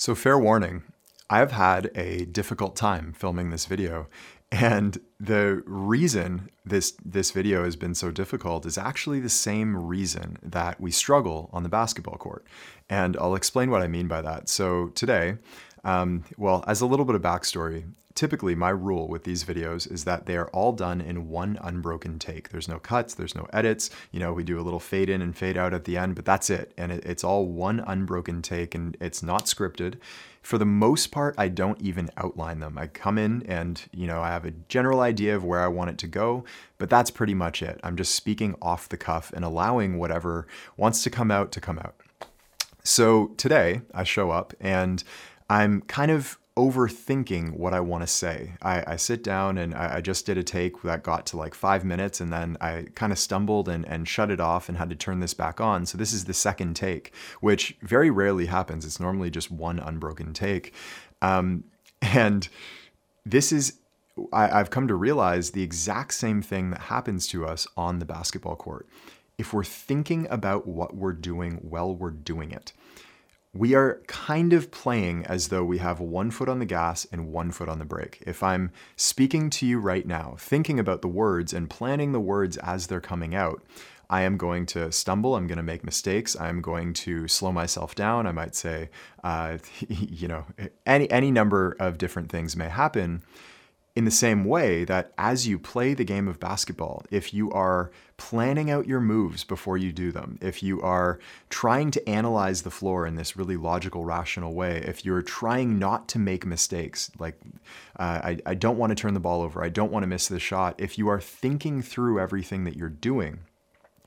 So, fair warning, I've had a difficult time filming this video. And the reason this, this video has been so difficult is actually the same reason that we struggle on the basketball court. And I'll explain what I mean by that. So, today, um, well, as a little bit of backstory, typically my rule with these videos is that they are all done in one unbroken take. There's no cuts, there's no edits. You know, we do a little fade in and fade out at the end, but that's it. And it, it's all one unbroken take and it's not scripted. For the most part, I don't even outline them. I come in and, you know, I have a general idea of where I want it to go, but that's pretty much it. I'm just speaking off the cuff and allowing whatever wants to come out to come out. So today I show up and I'm kind of overthinking what I want to say. I, I sit down and I, I, just did a take that got to like five minutes and then I kind of stumbled and, and shut it off and had to turn this back on. So this is the second take, which very rarely happens. It's normally just one unbroken take. Um, and this is I, I've come to realize the exact same thing that happens to us on the basketball court. If we're thinking about what we're doing while we're doing it, we are kind of playing as though we have one foot on the gas and one foot on the brake. If I'm speaking to you right now, thinking about the words and planning the words as they're coming out, I am going to stumble. I'm going to make mistakes. I'm going to slow myself down. I might say, uh, you know, any any number of different things may happen in the same way that as you play the game of basketball, if you are planning out your moves before you do them, if you are trying to analyze the floor in this really logical, rational way, if you're trying not to make mistakes, like uh, I, I don't want to turn the ball over, I don't want to miss the shot, if you are thinking through everything that you're doing,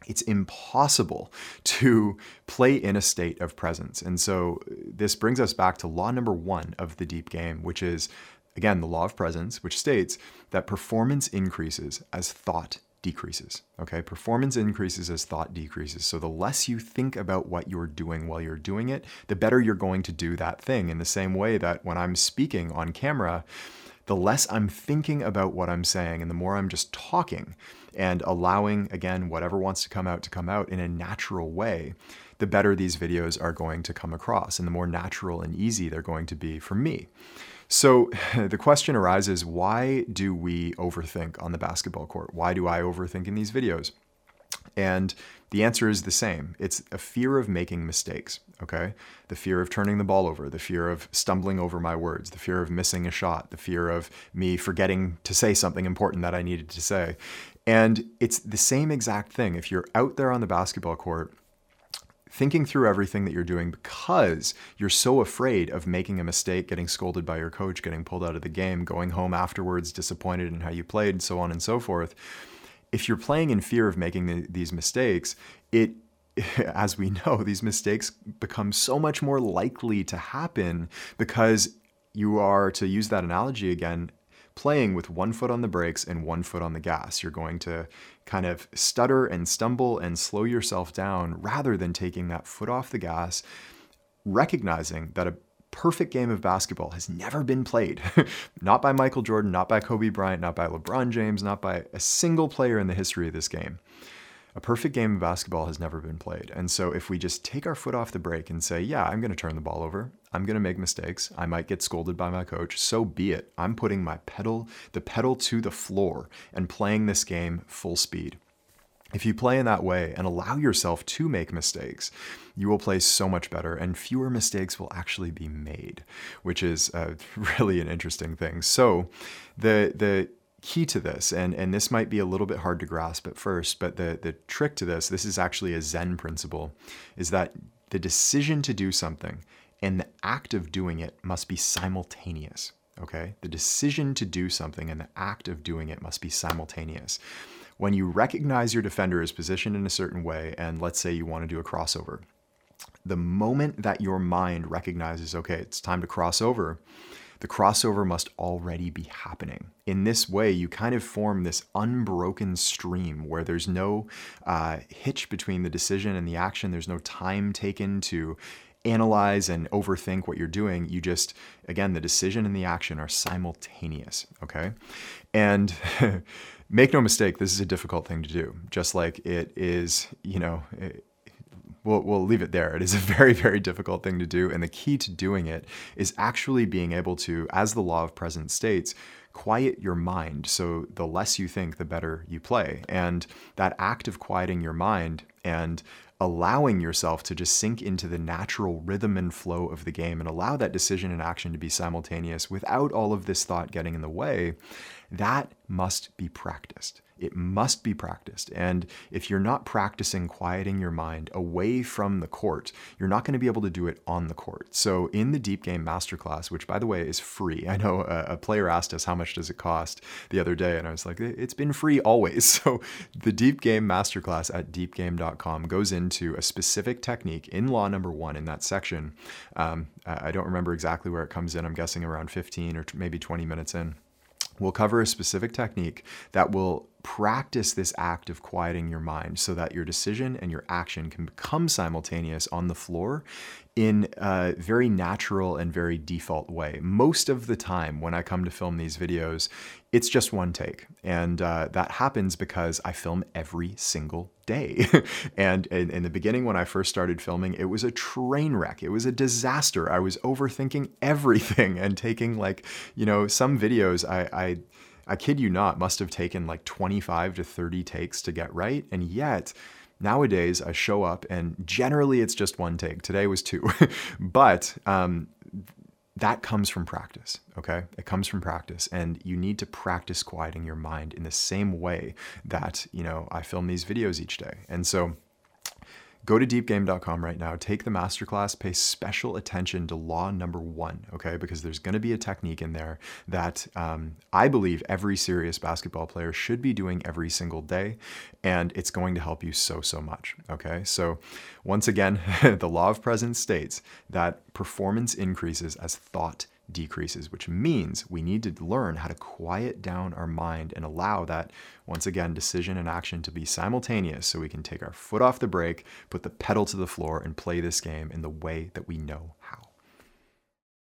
it's impossible to play in a state of presence. And so this brings us back to law number one of the deep game, which is Again, the law of presence, which states that performance increases as thought decreases. Okay, performance increases as thought decreases. So the less you think about what you're doing while you're doing it, the better you're going to do that thing. In the same way that when I'm speaking on camera, the less I'm thinking about what I'm saying and the more I'm just talking and allowing, again, whatever wants to come out to come out in a natural way, the better these videos are going to come across and the more natural and easy they're going to be for me. So the question arises why do we overthink on the basketball court? Why do I overthink in these videos? And the answer is the same. It's a fear of making mistakes, okay? The fear of turning the ball over, the fear of stumbling over my words, the fear of missing a shot, the fear of me forgetting to say something important that I needed to say. And it's the same exact thing. If you're out there on the basketball court thinking through everything that you're doing because you're so afraid of making a mistake, getting scolded by your coach, getting pulled out of the game, going home afterwards disappointed in how you played, and so on and so forth. If you're playing in fear of making the, these mistakes, it as we know, these mistakes become so much more likely to happen because you are, to use that analogy again, playing with one foot on the brakes and one foot on the gas. You're going to kind of stutter and stumble and slow yourself down rather than taking that foot off the gas, recognizing that a perfect game of basketball has never been played. not by Michael Jordan, not by Kobe Bryant, not by LeBron James, not by a single player in the history of this game. A perfect game of basketball has never been played. And so if we just take our foot off the brake and say, yeah, I'm going to turn the ball over. I'm going to make mistakes. I might get scolded by my coach. So be it. I'm putting my pedal, the pedal to the floor and playing this game full speed. If you play in that way and allow yourself to make mistakes, you will play so much better and fewer mistakes will actually be made, which is uh, really an interesting thing. So, the the key to this, and, and this might be a little bit hard to grasp at first, but the, the trick to this, this is actually a Zen principle, is that the decision to do something and the act of doing it must be simultaneous. Okay? The decision to do something and the act of doing it must be simultaneous. When you recognize your defender is positioned in a certain way, and let's say you want to do a crossover, the moment that your mind recognizes, okay, it's time to cross over, the crossover must already be happening. In this way, you kind of form this unbroken stream where there's no uh, hitch between the decision and the action. There's no time taken to analyze and overthink what you're doing. You just, again, the decision and the action are simultaneous, okay? And make no mistake, this is a difficult thing to do. Just like it is, you know, it, we'll, we'll leave it there. It is a very, very difficult thing to do. And the key to doing it is actually being able to, as the law of presence states, quiet your mind. So the less you think, the better you play. And that act of quieting your mind and allowing yourself to just sink into the natural rhythm and flow of the game and allow that decision and action to be simultaneous without all of this thought getting in the way, that must be practiced. It must be practiced. And if you're not practicing quieting your mind away from the court, you're not going to be able to do it on the court. So in the Deep Game Masterclass, which by the way is free, I know a, player asked us how much does it cost the other day, and I was like, it's been free always. So the Deep Game Masterclass at deepgame.com goes into a specific technique in law number one in that section. Um, I don't remember exactly where it comes in. I'm guessing around 15 or maybe 20 minutes in. We'll cover a specific technique that will practice this act of quieting your mind so that your decision and your action can become simultaneous on the floor in a very natural and very default way. Most of the time when I come to film these videos, it's just one take. And uh, that happens because I film every single day. and in, in, the beginning, when I first started filming, it was a train wreck. It was a disaster. I was overthinking everything and taking like, you know, some videos I, I I kid you not, must have taken like 25 to 30 takes to get right. And yet, nowadays I show up and generally it's just one take. Today was two. but um, that comes from practice, okay? It comes from practice. And you need to practice quieting your mind in the same way that, you know, I film these videos each day. And so, Go to deepgame.com right now, take the masterclass, pay special attention to law number one, okay? Because there's going to be a technique in there that um, I believe every serious basketball player should be doing every single day, and it's going to help you so, so much, okay? So, once again, the law of presence states that performance increases as thought decreases, which means we need to learn how to quiet down our mind and allow that, once again, decision and action to be simultaneous so we can take our foot off the brake, put the pedal to the floor, and play this game in the way that we know how.